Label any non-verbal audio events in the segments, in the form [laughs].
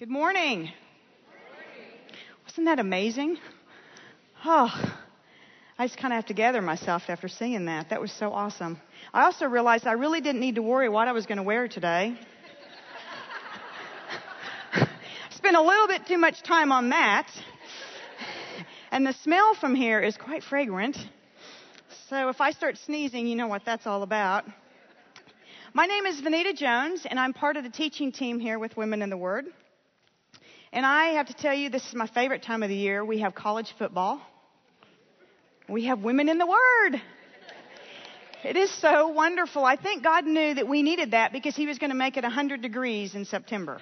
Good morning. Wasn't that amazing? Oh, I just kind of have to gather myself after seeing that. That was so awesome. I also realized I really didn't need to worry what I was going to wear today. [laughs] Spent a little bit too much time on that. And the smell from here is quite fragrant. So if I start sneezing, you know what that's all about. My name is Vanita Jones, and I'm part of the teaching team here with Women in the Word. And I have to tell you, this is my favorite time of the year. We have college football. We have women in the Word. It is so wonderful. I think God knew that we needed that because He was going to make it 100 degrees in September.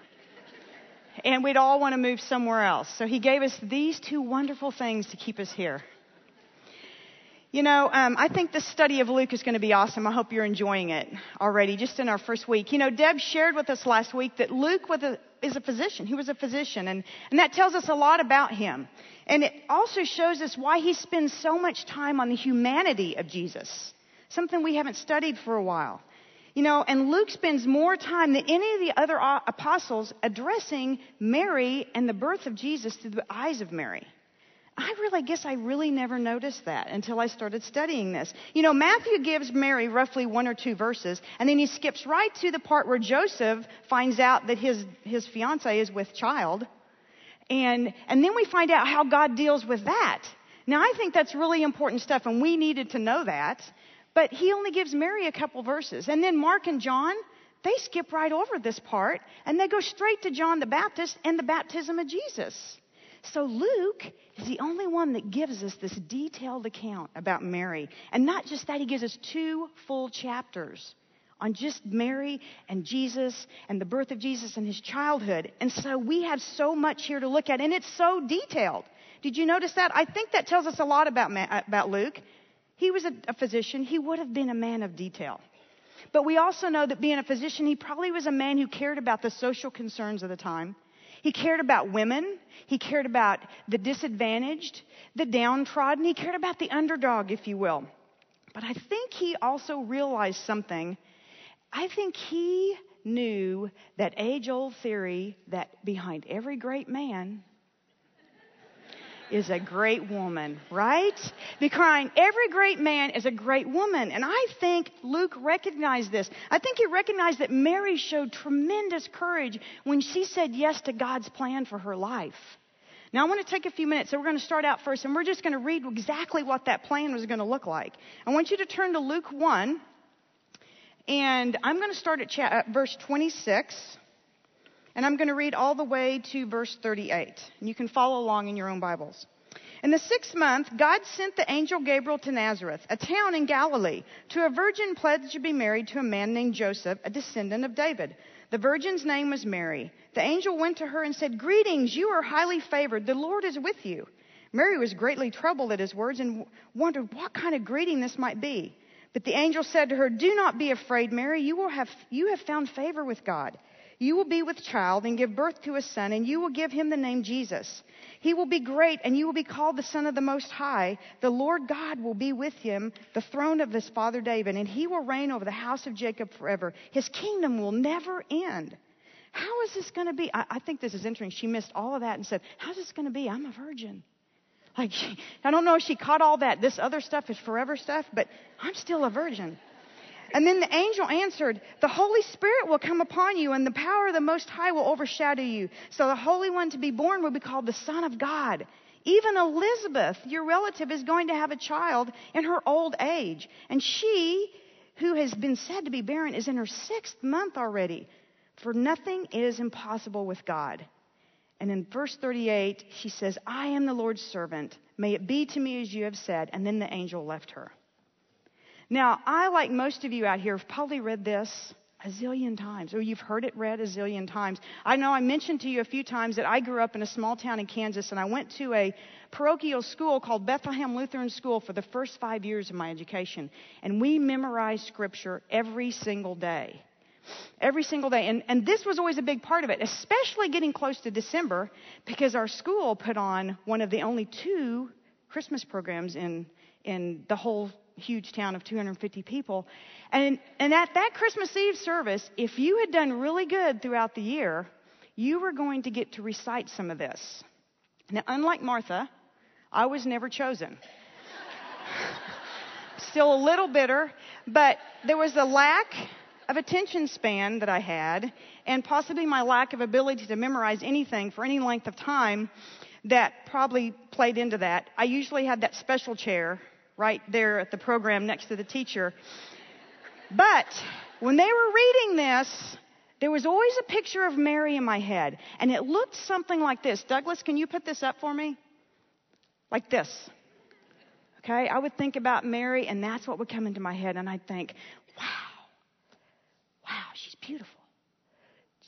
And we'd all want to move somewhere else. So He gave us these two wonderful things to keep us here. You know, um, I think the study of Luke is going to be awesome. I hope you're enjoying it already, just in our first week. You know, Deb shared with us last week that Luke was a, is a physician. He was a physician, and, and that tells us a lot about him. And it also shows us why he spends so much time on the humanity of Jesus, something we haven't studied for a while. You know, and Luke spends more time than any of the other apostles addressing Mary and the birth of Jesus through the eyes of Mary. I really guess I really never noticed that until I started studying this. You know, Matthew gives Mary roughly one or two verses, and then he skips right to the part where Joseph finds out that his, his fiance is with child. And, and then we find out how God deals with that. Now, I think that's really important stuff, and we needed to know that. But he only gives Mary a couple verses. And then Mark and John, they skip right over this part, and they go straight to John the Baptist and the baptism of Jesus. So Luke is the only one that gives us this detailed account about Mary. And not just that, he gives us two full chapters on just Mary and Jesus and the birth of Jesus and his childhood. And so we have so much here to look at, and it's so detailed. Did you notice that? I think that tells us a lot about, uh, about Luke. He was a, a physician, he would have been a man of detail. But we also know that being a physician, he probably was a man who cared about the social concerns of the time. He cared about women. He cared about the disadvantaged, the downtrodden. He cared about the underdog, if you will. But I think he also realized something. I think he knew that age old theory that behind every great man is a great woman, right? Because every great man is a great woman. And I think Luke recognized this. I think he recognized that Mary showed tremendous courage when she said yes to God's plan for her life. Now, I want to take a few minutes, so we're going to start out first, and we're just going to read exactly what that plan was going to look like. I want you to turn to Luke 1, and I'm going to start at, cha- uh, verse 26. And I'm going to read all the way to verse 38. And you can follow along in your own Bibles. In the sixth month, God sent the angel Gabriel to Nazareth, a town in Galilee, to a virgin pledged to be married to a man named Joseph, a descendant of David. The virgin's name was Mary. The angel went to her and said, Greetings, you are highly favored. The Lord is with you. Mary was greatly troubled at his words and wondered what kind of greeting this might be. But the angel said to her, Do not be afraid, Mary. You, will have, you have found favor with God. You will be with child and give birth to a son, and you will give him the name Jesus. He will be great, and you will be called the Son of the Most High. The Lord God will be with him, the throne of his father David, and he will reign over the house of Jacob forever. His kingdom will never end. How is this going to be? I, I think this is interesting. She missed all of that and said, How's this going to be? I'm a virgin. Like, [laughs] I don't know if she caught all that. This other stuff is forever stuff, but I'm still a virgin. And then the angel answered, The Holy Spirit will come upon you, and the power of the Most High will overshadow you. So the Holy One to be born will be called the Son of God. Even Elizabeth, your relative, is going to have a child in her old age. And she, who has been said to be barren, is in her sixth month already. For nothing is impossible with God. And in verse 38, she says, I am the Lord's servant. May it be to me as you have said. And then the angel left her. Now, I, like most of you out here, have probably read this a zillion times, or you've heard it read a zillion times. I know I mentioned to you a few times that I grew up in a small town in Kansas, and I went to a parochial school called Bethlehem Lutheran School for the first five years of my education. And we memorized scripture every single day. Every single day. And, and this was always a big part of it, especially getting close to December, because our school put on one of the only two Christmas programs in, in the whole huge town of 250 people. And, and at that Christmas Eve service, if you had done really good throughout the year, you were going to get to recite some of this. Now, unlike Martha, I was never chosen. [laughs] Still a little bitter, but there was a lack of attention span that I had, and possibly my lack of ability to memorize anything for any length of time that probably played into that. I usually had that special chair right there at the program next to the teacher. But when they were reading this, there was always a picture of Mary in my head, and it looked something like this. Douglas, can you put this up for me? Like this. Okay, I would think about Mary, and that's what would come into my head, and I'd think, wow, wow, she's beautiful.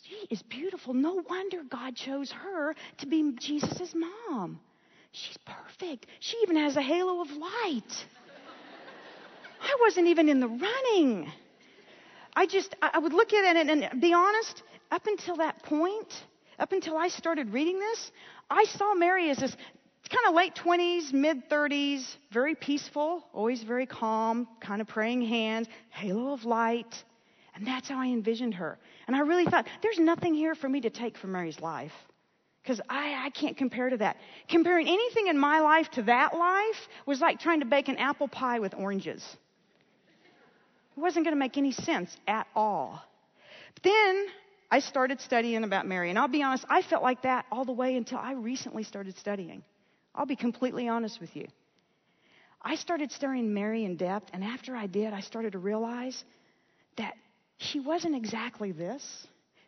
She is beautiful. No wonder God chose her to be Jesus' mom. She's perfect. She even has a halo of light. I wasn't even in the running. I just, I would look at it and, and be honest, up until that point, up until I started reading this, I saw Mary as this kind of late 20s, mid 30s, very peaceful, always very calm, kind of praying hands, halo of light. And that's how I envisioned her. And I really thought, there's nothing here for me to take from Mary's life. Because I, I can't compare to that. Comparing anything in my life to that life was like trying to bake an apple pie with oranges. It wasn't going to make any sense at all. But then I started studying about Mary. And I'll be honest, I felt like that all the way until I recently started studying. I'll be completely honest with you. I started studying Mary in depth, and after I did, I started to realize that she wasn't exactly this.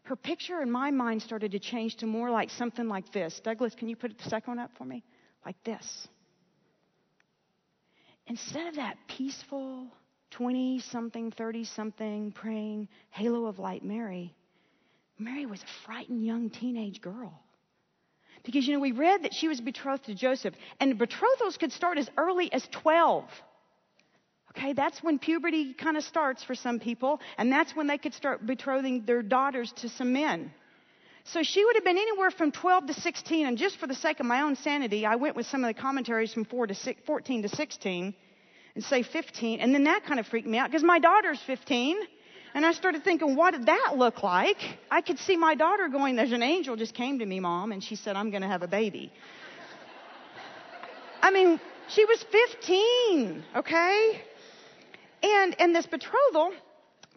Her picture in my mind started to change to more like something like this. Douglas, can you put the second one up for me? Like this. Instead of that peaceful, 20 something, 30 something, praying, halo of light Mary, Mary was a frightened young teenage girl. Because, you know, we read that she was betrothed to Joseph, and betrothals could start as early as 12. Okay, that's when puberty kind of starts for some people, and that's when they could start betrothing their daughters to some men. So she would have been anywhere from 12 to 16, and just for the sake of my own sanity, I went with some of the commentaries from 4 to 14 to 16 and say 15, and then that kind of freaked me out because my daughter's 15. And I started thinking, what did that look like? I could see my daughter going, There's an angel just came to me, mom, and she said, I'm going to have a baby. I mean, she was 15, okay? And, and this betrothal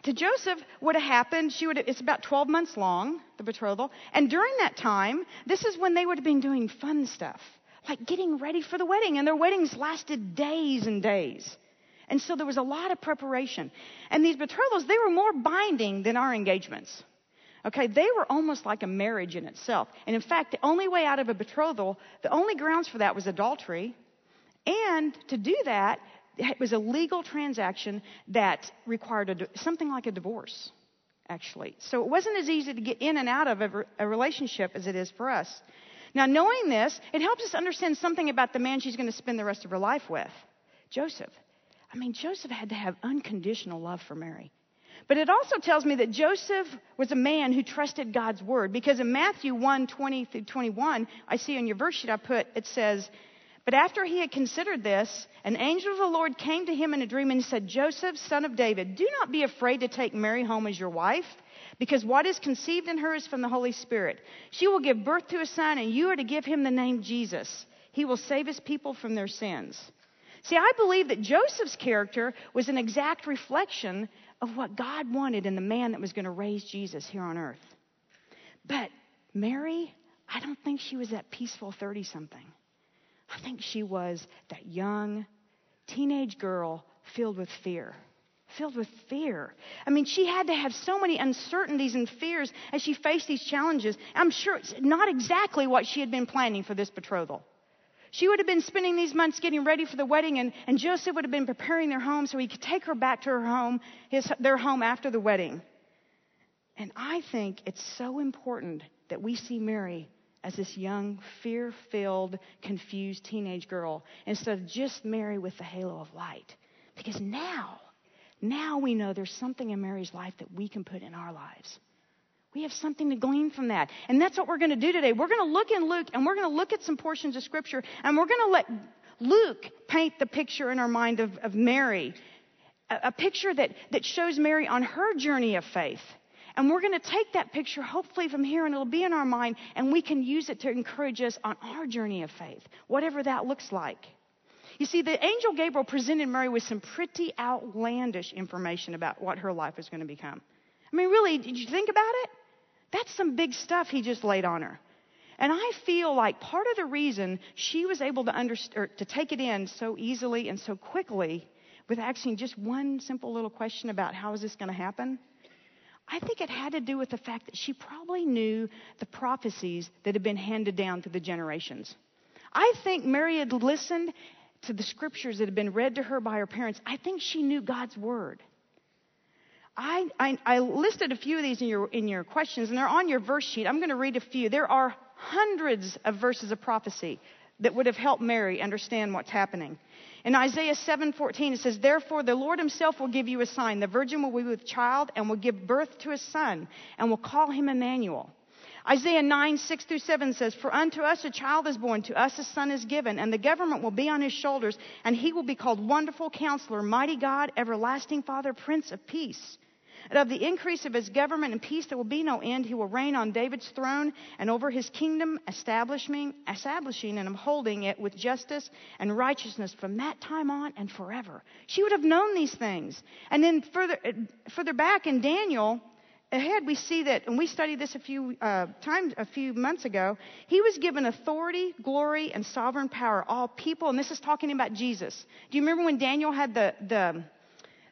to Joseph would have happened, she would it's about 12 months long, the betrothal. And during that time, this is when they would have been doing fun stuff, like getting ready for the wedding. And their weddings lasted days and days. And so there was a lot of preparation. And these betrothals, they were more binding than our engagements. Okay, they were almost like a marriage in itself. And in fact, the only way out of a betrothal, the only grounds for that was adultery. And to do that, it was a legal transaction that required a, something like a divorce, actually. So it wasn't as easy to get in and out of a, a relationship as it is for us. Now, knowing this, it helps us understand something about the man she's going to spend the rest of her life with Joseph. I mean, Joseph had to have unconditional love for Mary. But it also tells me that Joseph was a man who trusted God's word because in Matthew 1 20 through 21, I see on your verse sheet I put, it says, But after he had considered this, an angel of the Lord came to him in a dream and said, Joseph, son of David, do not be afraid to take Mary home as your wife, because what is conceived in her is from the Holy Spirit. She will give birth to a son, and you are to give him the name Jesus. He will save his people from their sins. See, I believe that Joseph's character was an exact reflection of what God wanted in the man that was going to raise Jesus here on earth. But Mary, I don't think she was that peaceful 30 something. I think she was that young teenage girl filled with fear. Filled with fear. I mean, she had to have so many uncertainties and fears as she faced these challenges. I'm sure it's not exactly what she had been planning for this betrothal. She would have been spending these months getting ready for the wedding, and, and Joseph would have been preparing their home so he could take her back to her home, his, their home after the wedding. And I think it's so important that we see Mary as this young, fear filled, confused teenage girl instead of just Mary with the halo of light. Because now, now we know there's something in Mary's life that we can put in our lives. We have something to glean from that. And that's what we're going to do today. We're going to look in Luke and we're going to look at some portions of Scripture and we're going to let Luke paint the picture in our mind of, of Mary, a, a picture that, that shows Mary on her journey of faith. And we're going to take that picture, hopefully, from here, and it'll be in our mind, and we can use it to encourage us on our journey of faith, whatever that looks like. You see, the angel Gabriel presented Mary with some pretty outlandish information about what her life was going to become. I mean, really, did you think about it? That's some big stuff he just laid on her. And I feel like part of the reason she was able to, understand, to take it in so easily and so quickly with asking just one simple little question about how is this going to happen, I think it had to do with the fact that she probably knew the prophecies that had been handed down through the generations. I think Mary had listened to the scriptures that had been read to her by her parents. I think she knew God's word. I, I, I listed a few of these in your, in your questions, and they're on your verse sheet. I'm going to read a few. There are hundreds of verses of prophecy that would have helped Mary understand what's happening. In Isaiah 7:14 it says, "Therefore the Lord himself will give you a sign: the virgin will be with child and will give birth to a son and will call him Emmanuel." Isaiah 9, 6 through 7 says, For unto us a child is born, to us a son is given, and the government will be on his shoulders, and he will be called Wonderful Counselor, Mighty God, Everlasting Father, Prince of Peace. And of the increase of his government and peace there will be no end. He will reign on David's throne and over his kingdom, establishing, establishing and upholding it with justice and righteousness from that time on and forever. She would have known these things. And then further, further back in Daniel, ahead we see that and we studied this a few uh, times a few months ago he was given authority glory and sovereign power all people and this is talking about jesus do you remember when daniel had the the,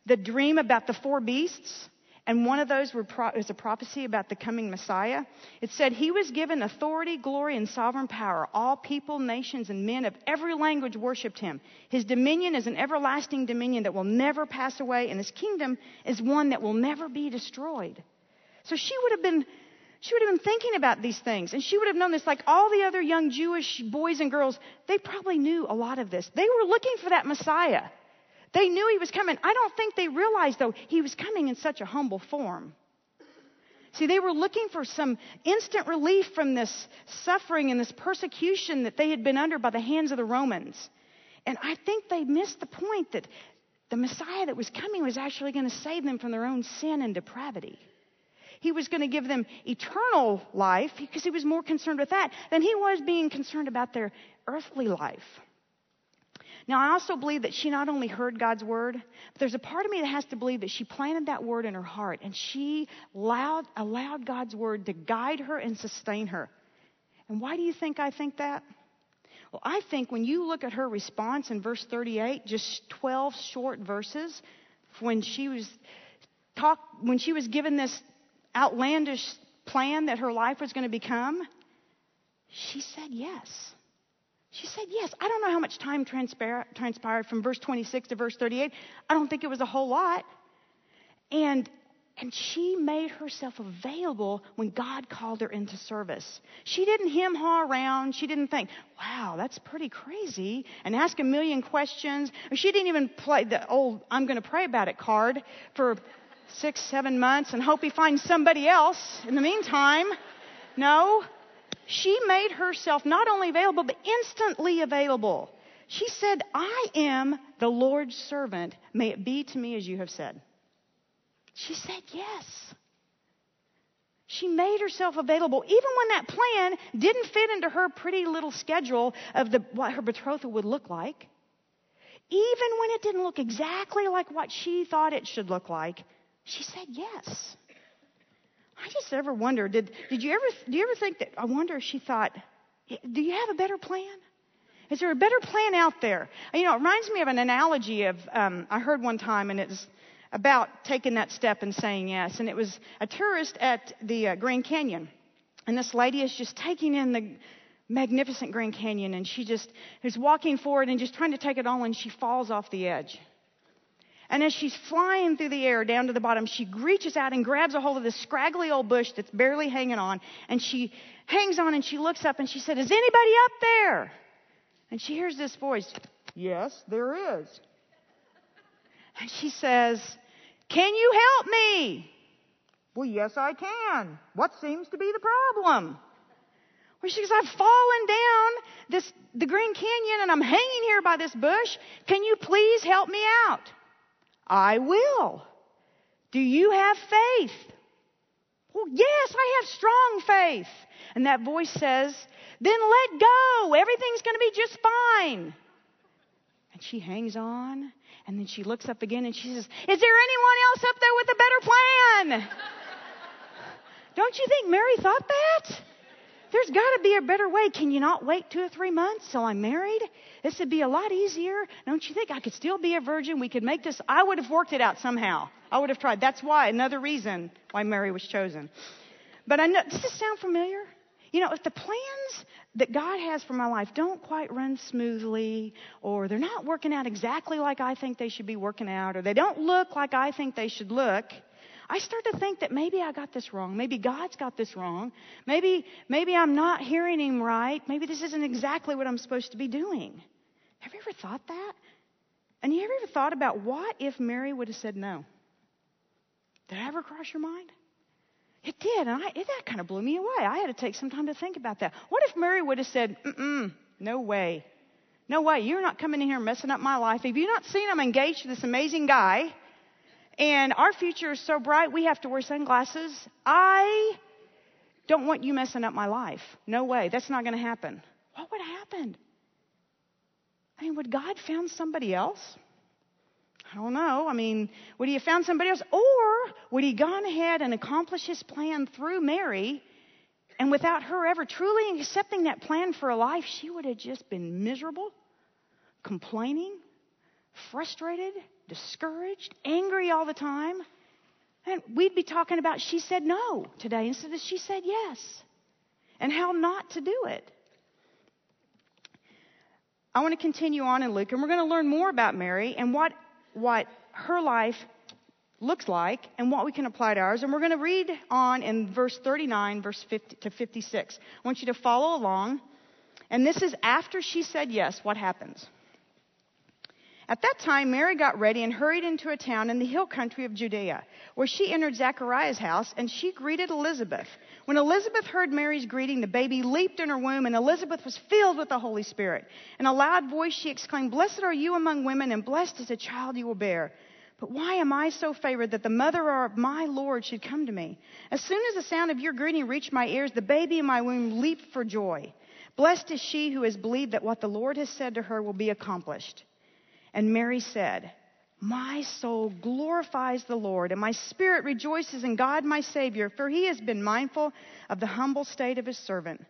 the dream about the four beasts and one of those was a prophecy about the coming Messiah. It said he was given authority, glory, and sovereign power. All people, nations, and men of every language worshiped him. His dominion is an everlasting dominion that will never pass away, and his kingdom is one that will never be destroyed. So she would have been she would have been thinking about these things and she would have known this like all the other young Jewish boys and girls, they probably knew a lot of this. They were looking for that Messiah. They knew he was coming. I don't think they realized, though, he was coming in such a humble form. See, they were looking for some instant relief from this suffering and this persecution that they had been under by the hands of the Romans. And I think they missed the point that the Messiah that was coming was actually going to save them from their own sin and depravity. He was going to give them eternal life because he was more concerned with that than he was being concerned about their earthly life. Now, I also believe that she not only heard God's word, but there's a part of me that has to believe that she planted that word in her heart and she allowed, allowed God's word to guide her and sustain her. And why do you think I think that? Well, I think when you look at her response in verse 38, just 12 short verses, when she was talk, when she was given this outlandish plan that her life was going to become, she said yes. She said, Yes. I don't know how much time transpired from verse 26 to verse 38. I don't think it was a whole lot. And, and she made herself available when God called her into service. She didn't hem haw around. She didn't think, wow, that's pretty crazy, and ask a million questions. She didn't even play the old I'm going to pray about it card for six, seven months and hope he finds somebody else in the meantime. No, she made herself not only available, but instantly available. She said, I am the Lord's servant. May it be to me as you have said. She said yes. She made herself available, even when that plan didn't fit into her pretty little schedule of the, what her betrothal would look like. Even when it didn't look exactly like what she thought it should look like, she said yes. I just ever wonder, did, did you ever, do you ever think that, I wonder if she thought, do you have a better plan? Is there a better plan out there? You know, it reminds me of an analogy of, um, I heard one time, and it's about taking that step and saying yes. And it was a tourist at the uh, Grand Canyon. And this lady is just taking in the magnificent Grand Canyon, and she just is walking forward and just trying to take it all, and she falls off the edge. And as she's flying through the air down to the bottom, she reaches out and grabs a hold of this scraggly old bush that's barely hanging on. And she hangs on and she looks up and she said, Is anybody up there? And she hears this voice, Yes, there is. And she says, Can you help me? Well, yes, I can. What seems to be the problem? Well, she says, I've fallen down this, the Green Canyon and I'm hanging here by this bush. Can you please help me out? I will. Do you have faith? Well, yes, I have strong faith. And that voice says, Then let go. Everything's going to be just fine. And she hangs on. And then she looks up again and she says, Is there anyone else up there with a better plan? [laughs] Don't you think Mary thought that? There's got to be a better way. Can you not wait two or three months till I'm married? This would be a lot easier. Don't you think I could still be a virgin? We could make this. I would have worked it out somehow. I would have tried. That's why, another reason why Mary was chosen. But I know, does this sound familiar? You know, if the plans that God has for my life don't quite run smoothly, or they're not working out exactly like I think they should be working out, or they don't look like I think they should look, I start to think that maybe I got this wrong. Maybe God's got this wrong. Maybe, maybe I'm not hearing Him right. Maybe this isn't exactly what I'm supposed to be doing. Have you ever thought that? And you ever thought about what if Mary would have said no? Did that ever cross your mind? It did, and I, it, that kind of blew me away. I had to take some time to think about that. What if Mary would have said, mm no way. No way. You're not coming in here messing up my life. Have you not seen I'm engaged to this amazing guy? And our future is so bright, we have to wear sunglasses. I don't want you messing up my life. No way. That's not going to happen. What would have happened? I mean, would God found somebody else? I don't know. I mean, would he have found somebody else? Or would he gone ahead and accomplished his plan through Mary? And without her ever truly accepting that plan for a life, she would have just been miserable, complaining, frustrated, discouraged, angry all the time. And we'd be talking about she said no today instead of she said yes. And how not to do it. I want to continue on in Luke, and we're going to learn more about Mary and what, what her life looks like and what we can apply to ours. And we're going to read on in verse 39, verse 50 to 56. I want you to follow along. And this is after she said yes, what happens? At that time, Mary got ready and hurried into a town in the hill country of Judea, where she entered Zechariah's house and she greeted Elizabeth. When Elizabeth heard Mary's greeting, the baby leaped in her womb and Elizabeth was filled with the Holy Spirit. In a loud voice, she exclaimed, Blessed are you among women and blessed is the child you will bear. But why am I so favored that the mother of my Lord should come to me? As soon as the sound of your greeting reached my ears, the baby in my womb leaped for joy. Blessed is she who has believed that what the Lord has said to her will be accomplished. And Mary said, My soul glorifies the Lord, and my spirit rejoices in God my Savior, for he has been mindful of the humble state of his servant.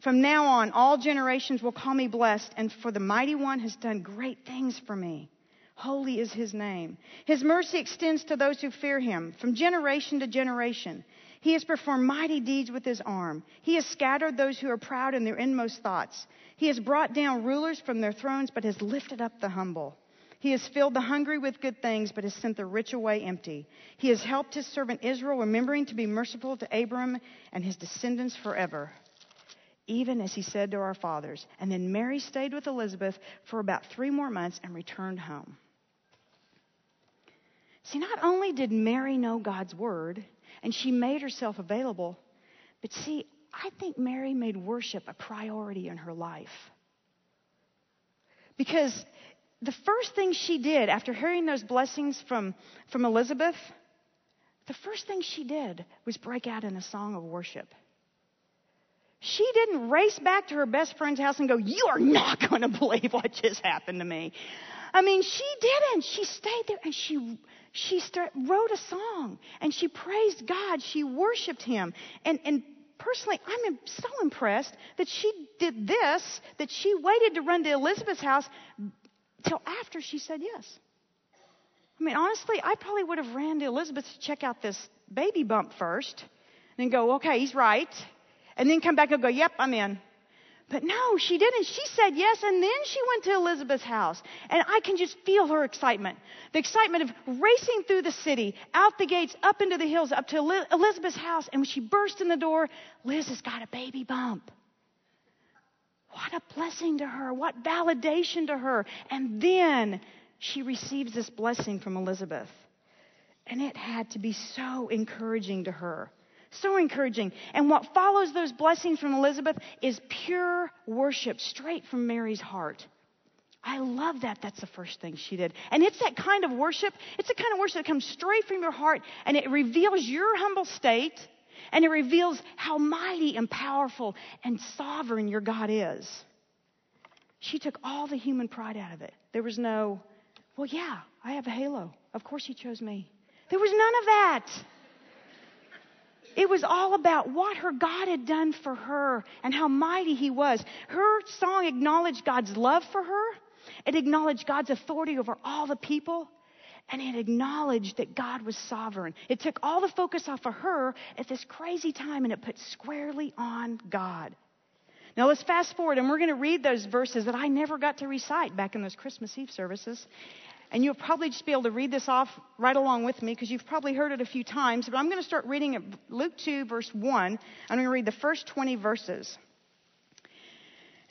From now on, all generations will call me blessed, and for the mighty one has done great things for me. Holy is his name. His mercy extends to those who fear him from generation to generation. He has performed mighty deeds with his arm. He has scattered those who are proud in their inmost thoughts. He has brought down rulers from their thrones, but has lifted up the humble. He has filled the hungry with good things, but has sent the rich away empty. He has helped his servant Israel, remembering to be merciful to Abram and his descendants forever, even as he said to our fathers. And then Mary stayed with Elizabeth for about three more months and returned home. See, not only did Mary know God's word and she made herself available, but see, I think Mary made worship a priority in her life. Because the first thing she did after hearing those blessings from, from Elizabeth, the first thing she did was break out in a song of worship. She didn't race back to her best friend's house and go, You are not [laughs] going to believe what just happened to me. I mean, she didn't. She stayed there and she, she start, wrote a song and she praised God. She worshiped Him. And, and personally, I'm so impressed that she did this, that she waited to run to Elizabeth's house till after she said yes. I mean, honestly, I probably would have ran to Elizabeth to check out this baby bump first, and then go, okay, he's right, and then come back and go, yep, I'm in. But no, she didn't. She said yes, and then she went to Elizabeth's house. And I can just feel her excitement. The excitement of racing through the city, out the gates, up into the hills, up to Elizabeth's house. And when she burst in the door, Liz has got a baby bump. What a blessing to her. What validation to her. And then she receives this blessing from Elizabeth. And it had to be so encouraging to her. So encouraging. And what follows those blessings from Elizabeth is pure worship straight from Mary's heart. I love that. That's the first thing she did. And it's that kind of worship. It's the kind of worship that comes straight from your heart and it reveals your humble state And it reveals how mighty and powerful and sovereign your God is. She took all the human pride out of it. There was no, well, yeah, I have a halo. Of course he chose me. There was none of that. It was all about what her God had done for her and how mighty he was. Her song acknowledged God's love for her. It acknowledged God's authority over all the people. And it acknowledged that God was sovereign. It took all the focus off of her at this crazy time and it put squarely on God. Now let's fast forward and we're going to read those verses that I never got to recite back in those Christmas Eve services. And you'll probably just be able to read this off right along with me because you've probably heard it a few times. But I'm going to start reading it, Luke 2, verse 1. I'm going to read the first 20 verses.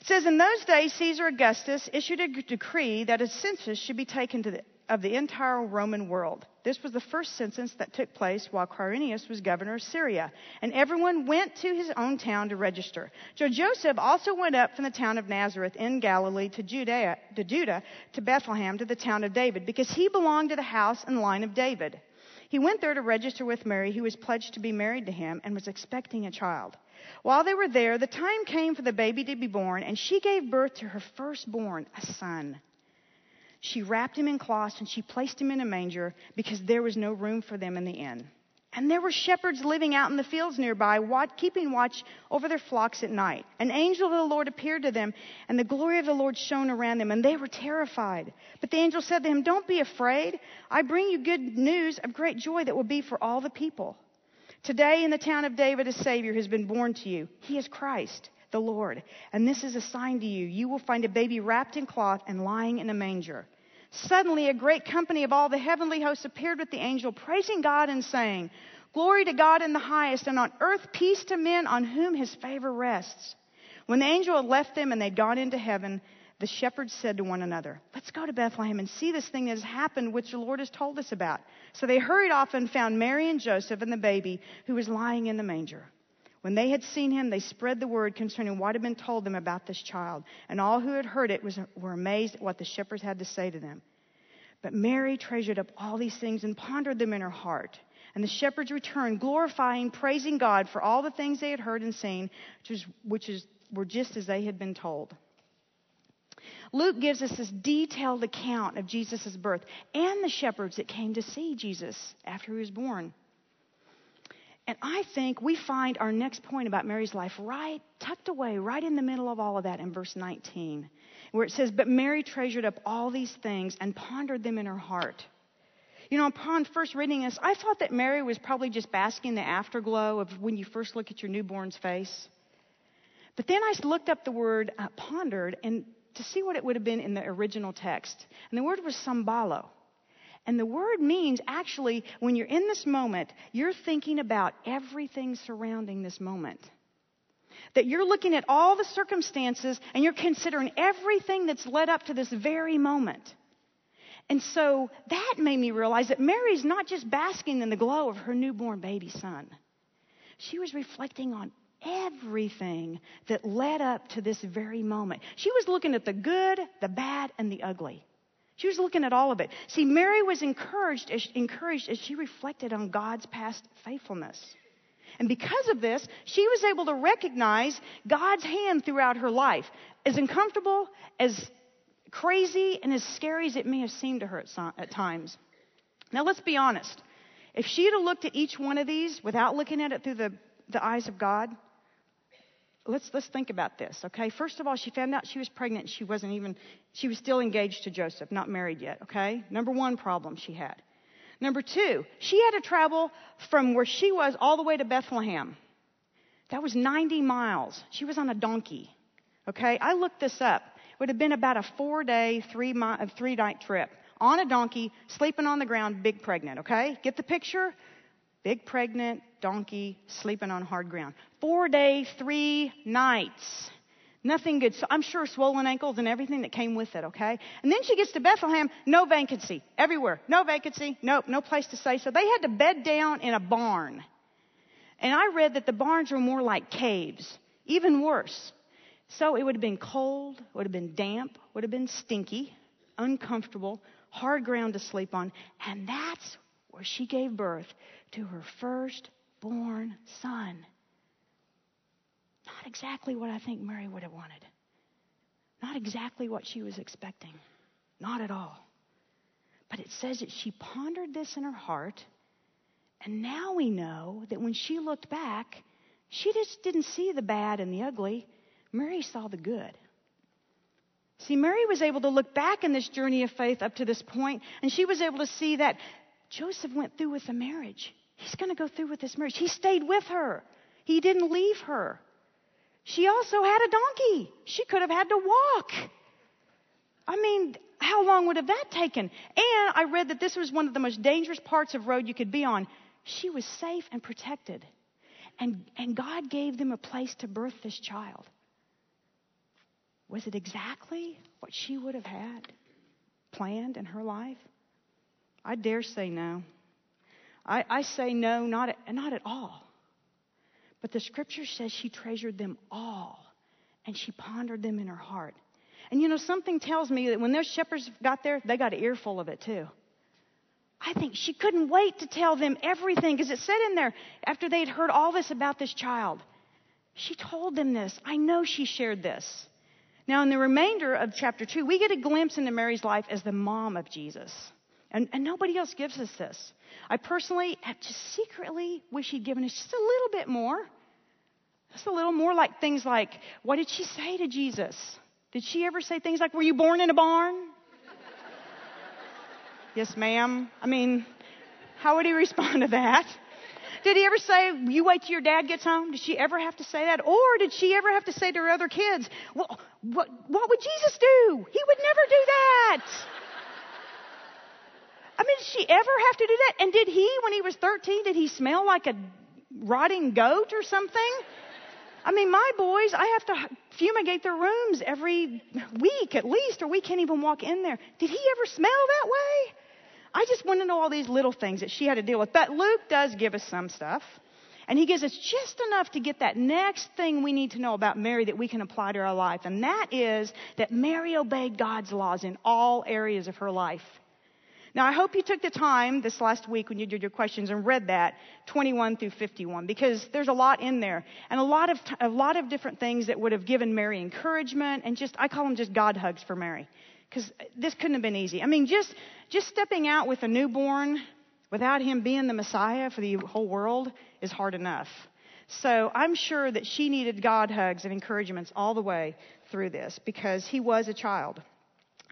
It says, In those days, Caesar Augustus issued a decree that a census should be taken to the, of the entire Roman world. This was the first census that took place while Quirinius was governor of Syria, and everyone went to his own town to register. So Joseph also went up from the town of Nazareth in Galilee to Judea, to Judah, to Bethlehem, to the town of David, because he belonged to the house and line of David. He went there to register with Mary, who was pledged to be married to him and was expecting a child. While they were there, the time came for the baby to be born, and she gave birth to her firstborn, a son. She wrapped him in cloths and she placed him in a manger because there was no room for them in the inn. And there were shepherds living out in the fields nearby, keeping watch over their flocks at night. An angel of the Lord appeared to them, and the glory of the Lord shone around them, and they were terrified. But the angel said to them, Don't be afraid. I bring you good news of great joy that will be for all the people. Today in the town of David, a Savior has been born to you. He is Christ, the Lord. And this is a sign to you. You will find a baby wrapped in cloth and lying in a manger. Suddenly, a great company of all the heavenly hosts appeared with the angel, praising God and saying, Glory to God in the highest, and on earth peace to men on whom his favor rests. When the angel had left them and they'd gone into heaven, the shepherds said to one another, Let's go to Bethlehem and see this thing that has happened, which the Lord has told us about. So they hurried off and found Mary and Joseph and the baby who was lying in the manger. When they had seen him, they spread the word concerning what had been told them about this child. And all who had heard it was, were amazed at what the shepherds had to say to them. But Mary treasured up all these things and pondered them in her heart. And the shepherds returned, glorifying, praising God for all the things they had heard and seen, which, is, which is, were just as they had been told. Luke gives us this detailed account of Jesus' birth and the shepherds that came to see Jesus after he was born. And I think we find our next point about Mary's life right tucked away, right in the middle of all of that in verse 19, where it says, But Mary treasured up all these things and pondered them in her heart. You know, upon first reading this, I thought that Mary was probably just basking in the afterglow of when you first look at your newborn's face. But then I looked up the word uh, pondered, and to see what it would have been in the original text. And the word was sambalo. And the word means actually, when you're in this moment, you're thinking about everything surrounding this moment. That you're looking at all the circumstances and you're considering everything that's led up to this very moment. And so that made me realize that Mary's not just basking in the glow of her newborn baby son. She was reflecting on everything that led up to this very moment. She was looking at the good, the bad, and the ugly. She was looking at all of it. See, Mary was encouraged as, encouraged as she reflected on God's past faithfulness. And because of this, she was able to recognize God's hand throughout her life. As uncomfortable, as crazy, and as scary as it may have seemed to her at, at times. Now, let's be honest. If she had looked at each one of these without looking at it through the, the eyes of God, let's let's think about this, okay? First of all, she found out she was pregnant. She wasn't even she was still engaged to Joseph, not married yet, okay? Number 1 problem she had. Number 2, she had to travel from where she was all the way to Bethlehem. That was 90 miles. She was on a donkey. Okay? I looked this up. It would have been about a 4-day, 3 3 night trip on a donkey, sleeping on the ground, big pregnant, okay? Get the picture? Big pregnant donkey sleeping on hard ground. Four days, three nights. Nothing good. So I'm sure swollen ankles and everything that came with it, okay? And then she gets to Bethlehem, no vacancy. Everywhere. No vacancy. Nope, no place to stay. So they had to bed down in a barn. And I read that the barns were more like caves. Even worse. So it would have been cold, would have been damp, would have been stinky, uncomfortable, hard ground to sleep on. And that's where she gave birth to her first firstborn son. Not exactly what I think Mary would have wanted. Not exactly what she was expecting. Not at all. But it says that she pondered this in her heart, and now we know that when she looked back, she just didn't see the bad and the ugly. Mary saw the good. See, Mary was able to look back in this journey of faith up to this point, and she was able to see that Joseph went through with the marriage. He's going to go through with this marriage. He stayed with her, he didn't leave her. She also had a donkey. She could have had to walk. I mean, how long would have that taken? And I read that this was one of the most dangerous parts of road you could be on. She was safe and protected. And, and God gave them a place to birth this child. Was it exactly what she would have had planned in her life? I dare say no. I, I say no, not at, not at all. But the scripture says she treasured them all and she pondered them in her heart. And you know, something tells me that when those shepherds got there, they got an earful of it too. I think she couldn't wait to tell them everything because it said in there after they'd heard all this about this child. She told them this. I know she shared this. Now, in the remainder of chapter 2, we get a glimpse into Mary's life as the mom of Jesus. And, and nobody else gives us this. I personally just secretly wish he'd given us just a little bit more. Just a little more like things like, what did she say to Jesus? Did she ever say things like, Were you born in a barn? [laughs] yes, ma'am. I mean, how would he respond to that? Did he ever say, You wait till your dad gets home? Did she ever have to say that? Or did she ever have to say to her other kids, Well, what, what would Jesus do? He would never do that. I mean, did she ever have to do that? And did he, when he was 13, did he smell like a rotting goat or something? I mean, my boys, I have to fumigate their rooms every week at least, or we can't even walk in there. Did he ever smell that way? I just want to know all these little things that she had to deal with. But Luke does give us some stuff. And he gives us just enough to get that next thing we need to know about Mary that we can apply to our life. And that is that Mary obeyed God's laws in all areas of her life. Now, I hope you took the time this last week when you did your questions and read that 21 through 51 because there's a lot in there and a lot of a lot of different things that would have given Mary encouragement and just I call them just God hugs for Mary because this couldn't have been easy. I mean, just just stepping out with a newborn without him being the Messiah for the whole world is hard enough. So I'm sure that she needed God hugs and encouragements all the way through this because he was a child.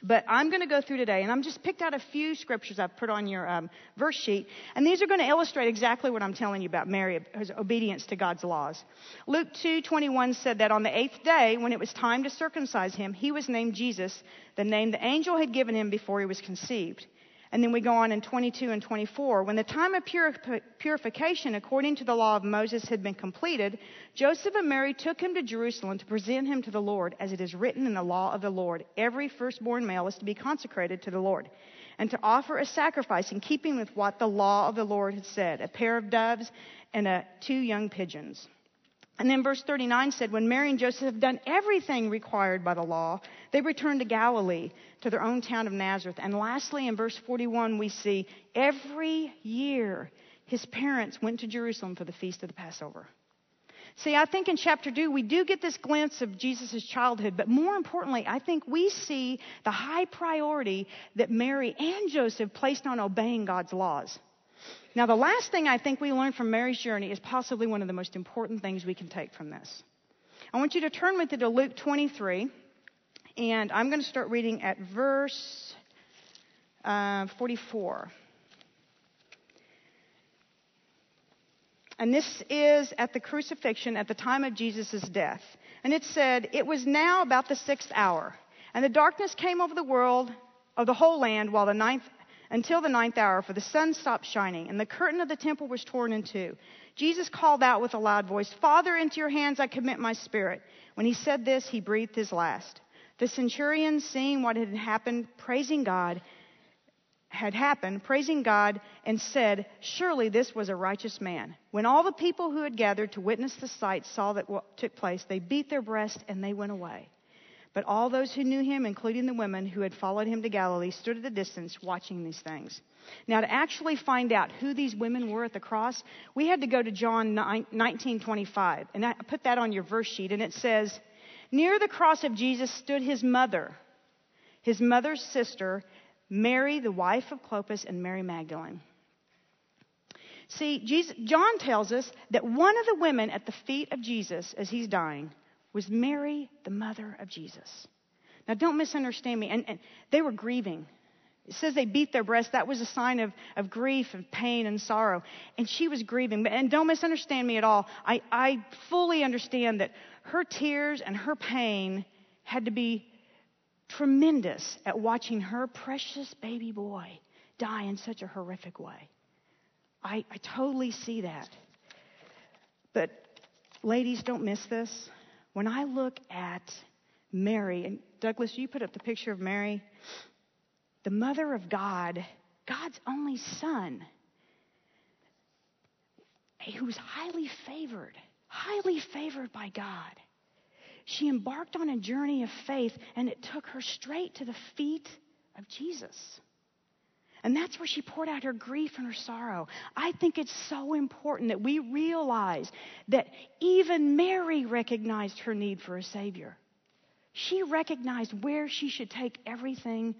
But I'm going to go through today, and I'm just picked out a few scriptures I've put on your um, verse sheet, and these are going to illustrate exactly what I'm telling you about Mary, obedience to God's laws. Luke 2:21 said that on the eighth day, when it was time to circumcise him, he was named Jesus, the name the angel had given him before he was conceived. And then we go on in 22 and 24. When the time of purification according to the law of Moses had been completed, Joseph and Mary took him to Jerusalem to present him to the Lord, as it is written in the law of the Lord. Every firstborn male is to be consecrated to the Lord, and to offer a sacrifice in keeping with what the law of the Lord had said a pair of doves and a, two young pigeons. And then verse 39 said, When Mary and Joseph have done everything required by the law, they returned to Galilee, to their own town of Nazareth. And lastly, in verse 41, we see every year his parents went to Jerusalem for the feast of the Passover. See, I think in chapter 2, we do get this glimpse of Jesus' childhood, but more importantly, I think we see the high priority that Mary and Joseph placed on obeying God's laws. Now, the last thing I think we learn from Mary's journey is possibly one of the most important things we can take from this. I want you to turn with me to Luke 23, and I'm going to start reading at verse uh, 44. And this is at the crucifixion at the time of Jesus' death. And it said, It was now about the sixth hour, and the darkness came over the world, of the whole land, while the ninth until the ninth hour, for the sun stopped shining, and the curtain of the temple was torn in two. Jesus called out with a loud voice, Father, into your hands I commit my spirit. When he said this, he breathed his last. The centurion, seeing what had happened, praising God, had happened, praising God, and said, Surely this was a righteous man. When all the people who had gathered to witness the sight saw that what took place, they beat their breast and they went away. But all those who knew him, including the women who had followed him to Galilee, stood at a distance watching these things. Now, to actually find out who these women were at the cross, we had to go to John 19:25, and I put that on your verse sheet, and it says, "Near the cross of Jesus stood his mother, his mother's sister, Mary, the wife of Clopas, and Mary Magdalene." See, Jesus, John tells us that one of the women at the feet of Jesus as he's dying was Mary, the mother of Jesus. Now, don't misunderstand me. And, and they were grieving. It says they beat their breasts. That was a sign of, of grief and pain and sorrow. And she was grieving. And don't misunderstand me at all. I, I fully understand that her tears and her pain had to be tremendous at watching her precious baby boy die in such a horrific way. I, I totally see that. But, ladies, don't miss this. When I look at Mary, and Douglas, you put up the picture of Mary, the mother of God, God's only son, who was highly favored, highly favored by God. She embarked on a journey of faith, and it took her straight to the feet of Jesus. And that's where she poured out her grief and her sorrow. I think it's so important that we realize that even Mary recognized her need for a Savior. She recognized where she should take everything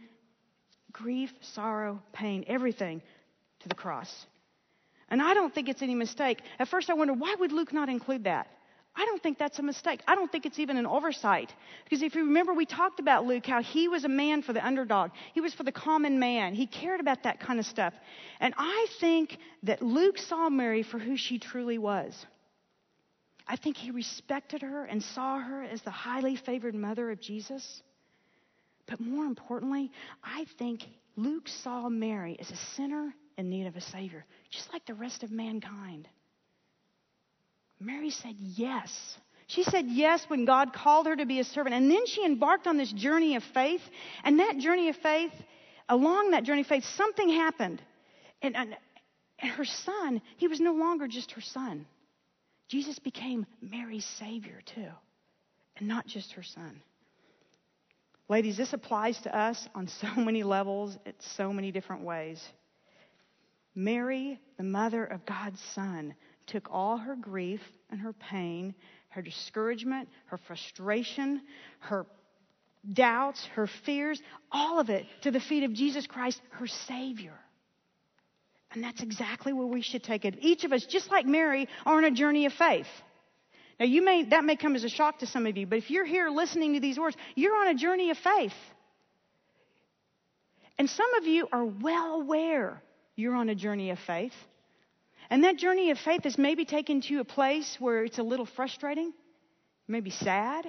grief, sorrow, pain, everything to the cross. And I don't think it's any mistake. At first, I wondered why would Luke not include that? I don't think that's a mistake. I don't think it's even an oversight. Because if you remember, we talked about Luke, how he was a man for the underdog. He was for the common man. He cared about that kind of stuff. And I think that Luke saw Mary for who she truly was. I think he respected her and saw her as the highly favored mother of Jesus. But more importantly, I think Luke saw Mary as a sinner in need of a Savior, just like the rest of mankind. Mary said yes. She said yes when God called her to be a servant. And then she embarked on this journey of faith. And that journey of faith, along that journey of faith, something happened. And, and, and her son, he was no longer just her son. Jesus became Mary's Savior too, and not just her son. Ladies, this applies to us on so [laughs] many levels, in so many different ways. Mary, the mother of God's Son, took all her grief and her pain, her discouragement, her frustration, her doubts, her fears, all of it to the feet of Jesus Christ, her Savior. And that's exactly where we should take it. Each of us, just like Mary, are on a journey of faith. Now, you may, that may come as a shock to some of you, but if you're here listening to these words, you're on a journey of faith. And some of you are well aware you're on a journey of faith. And that journey of faith has maybe taken to a place where it's a little frustrating. maybe sad.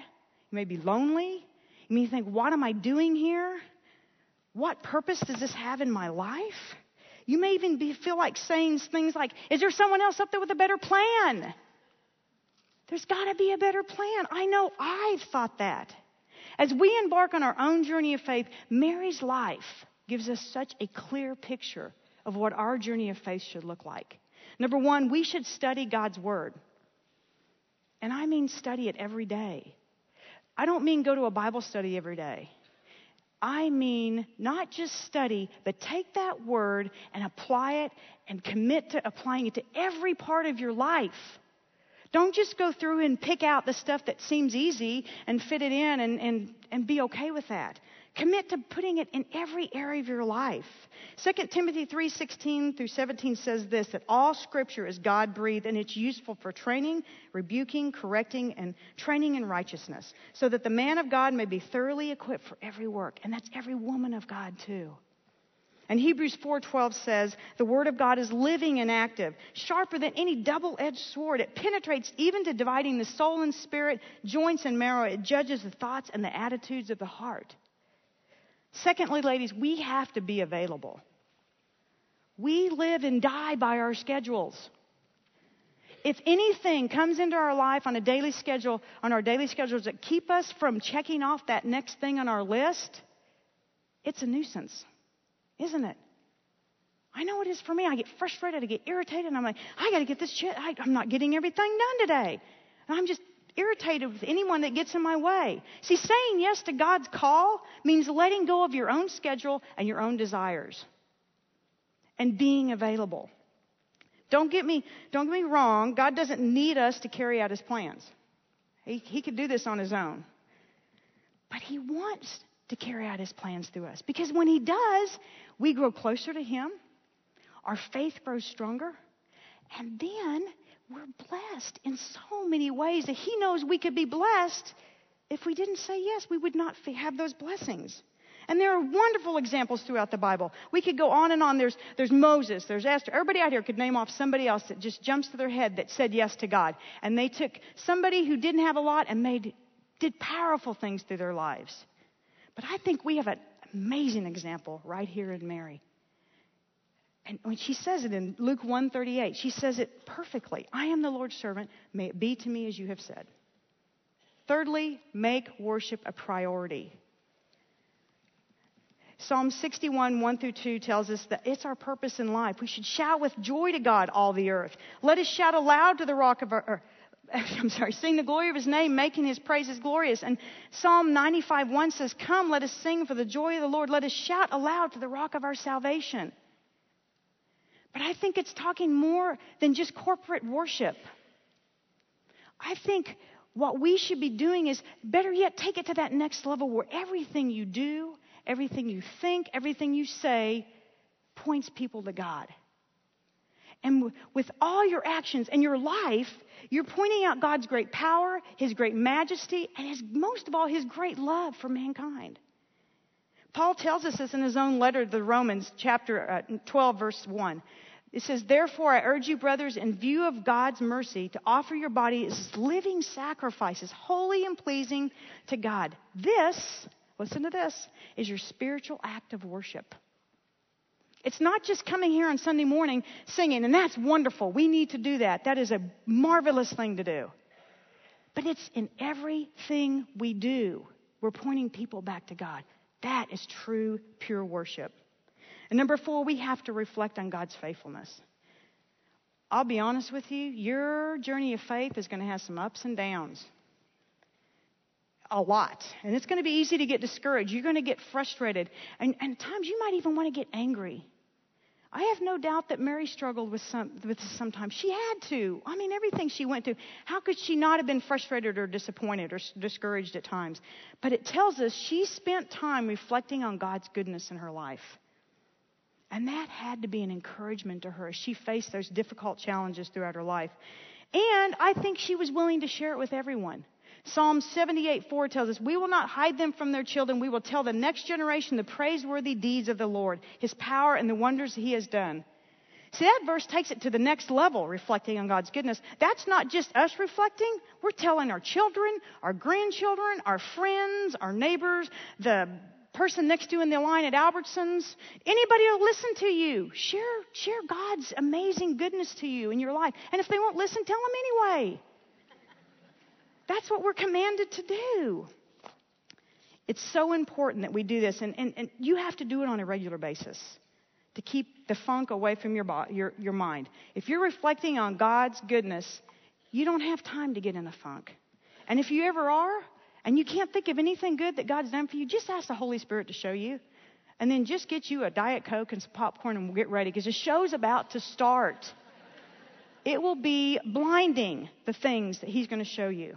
maybe lonely. You may think, what am I doing here? What purpose does this have in my life? You may even be, feel like saying things like, is there someone else up there with a better plan? There's got to be a better plan. I know I've thought that. As we embark on our own journey of faith, Mary's life gives us such a clear picture of what our journey of faith should look like. Number one, we should study God's Word. And I mean study it every day. I don't mean go to a Bible study every day. I mean not just study, but take that Word and apply it and commit to applying it to every part of your life. Don't just go through and pick out the stuff that seems easy and fit it in and, and, and be okay with that. Commit to putting it in every area of your life. 2 Timothy 3:16 through 17 says this that all scripture is God-breathed and it's useful for training, rebuking, correcting and training in righteousness, so that the man of God may be thoroughly equipped for every work, and that's every woman of God too. And Hebrews 4:12 says, "The word of God is living and active, sharper than any double-edged sword. It penetrates even to dividing the soul and spirit, joints and marrow. It judges the thoughts and the attitudes of the heart." Secondly, ladies, we have to be available. We live and die by our schedules. If anything comes into our life on a daily schedule, on our daily schedules that keep us from checking off that next thing on our list, it's a nuisance, isn't it? I know it is for me. I get frustrated, I get irritated, and I'm like, I got to get this shit. I, I'm not getting everything done today. And I'm just irritated with anyone that gets in my way. See, saying yes to God's call means letting go of your own schedule and your own desires and being available. Don't get me, don't get me wrong. God doesn't need us to carry out his plans. He, he could do this on his own. But he wants to carry out his plans through us because when he does, we grow closer to him. Our faith grows stronger. And then we're blessed in so many ways that he knows we could be blessed. If we didn't say yes, we would not have those blessings. And there are wonderful examples throughout the Bible. We could go on and on. There's, there's Moses, there's Esther. Everybody out here could name off somebody else that just jumps to their head that said yes to God. And they took somebody who didn't have a lot and made, did powerful things through their lives. But I think we have an amazing example right here in Mary. And when she says it in Luke 138, she says it perfectly. I am the Lord's servant. May it be to me as you have said. Thirdly, make worship a priority. Psalm 61, 1 through 2 tells us that it's our purpose in life. We should shout with joy to God, all the earth. Let us shout aloud to the rock of our, or, er, [laughs] I'm sorry, sing the glory of his name, making his praises glorious. And Psalm 95, 1 says, Come, let us sing for the joy of the Lord. Let us shout aloud to the rock of our salvation. But I think it's talking more than just corporate worship. I think what we should be doing is, better yet, take it to that next level where everything you do, everything you think, everything you say points people to God. And with all your actions and your life, you're pointing out God's great power, His great majesty, and his, most of all, His great love for mankind. Paul tells us this in his own letter to the Romans, chapter uh, 12, verse 1. It says, Therefore, I urge you, brothers, in view of God's mercy, to offer your body as living sacrifices, holy and pleasing to God. This listen to this, is your spiritual act of worship. It's not just coming here on Sunday morning singing, and that's wonderful. We need to do that. That is a marvelous thing to do. But it's in everything we do. We're pointing people back to God. That is true, pure worship. And number four, we have to reflect on God's faithfulness. I'll be honest with you, your journey of faith is going to have some ups and downs a lot. And it's going to be easy to get discouraged. You're going to get frustrated. And, and at times you might even want to get angry. I have no doubt that Mary struggled with some with sometimes. She had to. I mean, everything she went through. How could she not have been frustrated or disappointed or discouraged at times? But it tells us she spent time reflecting on God's goodness in her life. And that had to be an encouragement to her as she faced those difficult challenges throughout her life. And I think she was willing to share it with everyone. Psalm 78 4 tells us, We will not hide them from their children. We will tell the next generation the praiseworthy deeds of the Lord, his power, and the wonders he has done. See, that verse takes it to the next level, reflecting on God's goodness. That's not just us reflecting. We're telling our children, our grandchildren, our friends, our neighbors, the person next to you in the line at Albertsons, anybody will listen to you. Share, share God's amazing goodness to you in your life. And if they won't listen, tell them anyway. That's what we're commanded to do. It's so important that we do this, and, and, and you have to do it on a regular basis to keep the funk away from your, your, your mind. If you're reflecting on God's goodness, you don't have time to get in a funk. And if you ever are, and you can't think of anything good that God's done for you, just ask the Holy Spirit to show you. And then just get you a Diet Coke and some popcorn and we'll get ready because the show's about to start. It will be blinding the things that He's going to show you.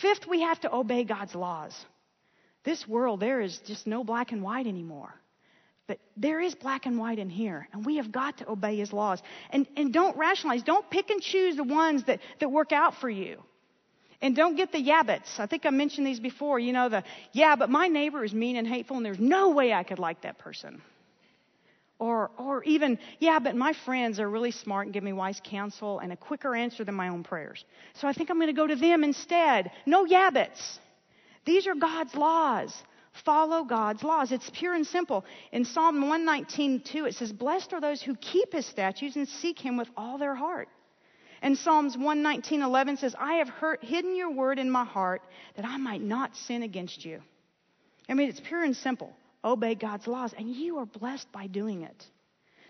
Fifth, we have to obey God's laws. This world, there is just no black and white anymore. But there is black and white in here, and we have got to obey His laws. And, and don't rationalize, don't pick and choose the ones that, that work out for you. And don't get the yabbits. I think I mentioned these before. You know, the, yeah, but my neighbor is mean and hateful, and there's no way I could like that person. Or, or even, yeah, but my friends are really smart and give me wise counsel and a quicker answer than my own prayers. So I think I'm going to go to them instead. No yabbits. These are God's laws. Follow God's laws. It's pure and simple. In Psalm 119, 2, it says, Blessed are those who keep his statutes and seek him with all their heart. And Psalms 119, 11 says, I have hidden your word in my heart that I might not sin against you. I mean, it's pure and simple obey God's laws, and you are blessed by doing it.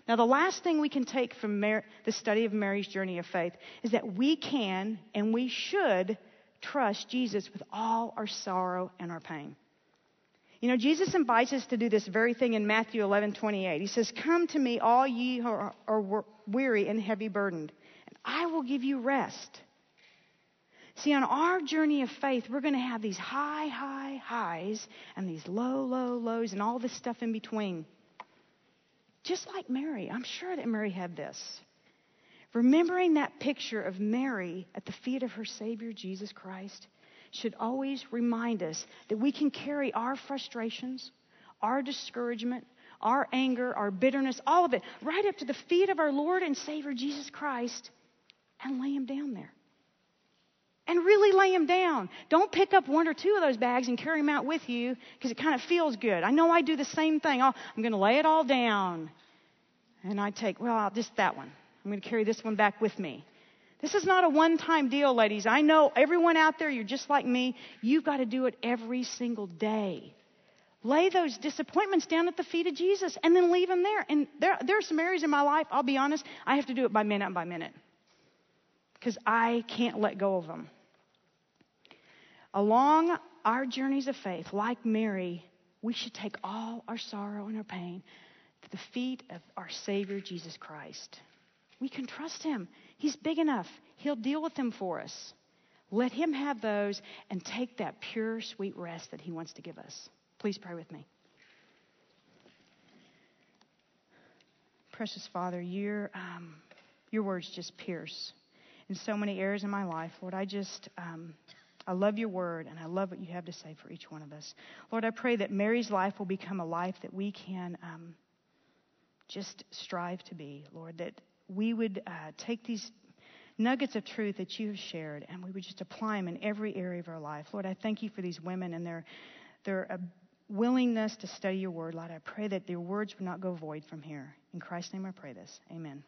Now, the last thing we can take from Mary, the study of Mary's journey of faith is that we can and we should trust Jesus with all our sorrow and our pain. You know, Jesus invites us to do this very thing in Matthew 11 28. He says, Come to me, all ye who are, are weary and heavy burdened, and I will give you rest. See, on our journey of faith, we're going to have these high, high highs and these low, low lows and all this stuff in between. Just like Mary. I'm sure that Mary had this. Remembering that picture of Mary at the feet of her Savior, Jesus Christ, should always remind us that we can carry our frustrations, our discouragement, our anger, our bitterness, all of it, right up to the feet of our Lord and Savior Jesus Christ and lay Him down there. And really lay them down. Don't pick up one or two of those bags and carry them out with you because it kind of feels good. I know I do the same thing. Oh, I'm going to lay it all down. And I take, well, just that one. I'm going to carry this one back with me. This is not a one time deal, ladies. I know everyone out there, you're just like me. You've got to do it every single day. Lay those disappointments down at the feet of Jesus and then leave them there. And there, there are some areas in my life, I'll be honest, I have to do it by minute by minute because I can't let go of them. Along our journeys of faith, like Mary, we should take all our sorrow and our pain to the feet of our Savior Jesus Christ. We can trust Him. He's big enough, He'll deal with them for us. Let Him have those and take that pure, sweet rest that He wants to give us. Please pray with me. Precious Father, your, um, your words just pierce in so many areas in my life. Lord, I just. Um, I love your word and I love what you have to say for each one of us. Lord, I pray that Mary's life will become a life that we can um, just strive to be, Lord, that we would uh, take these nuggets of truth that you have shared and we would just apply them in every area of our life. Lord, I thank you for these women and their, their uh, willingness to study your word. Lord, I pray that their words would not go void from here. In Christ's name I pray this. Amen.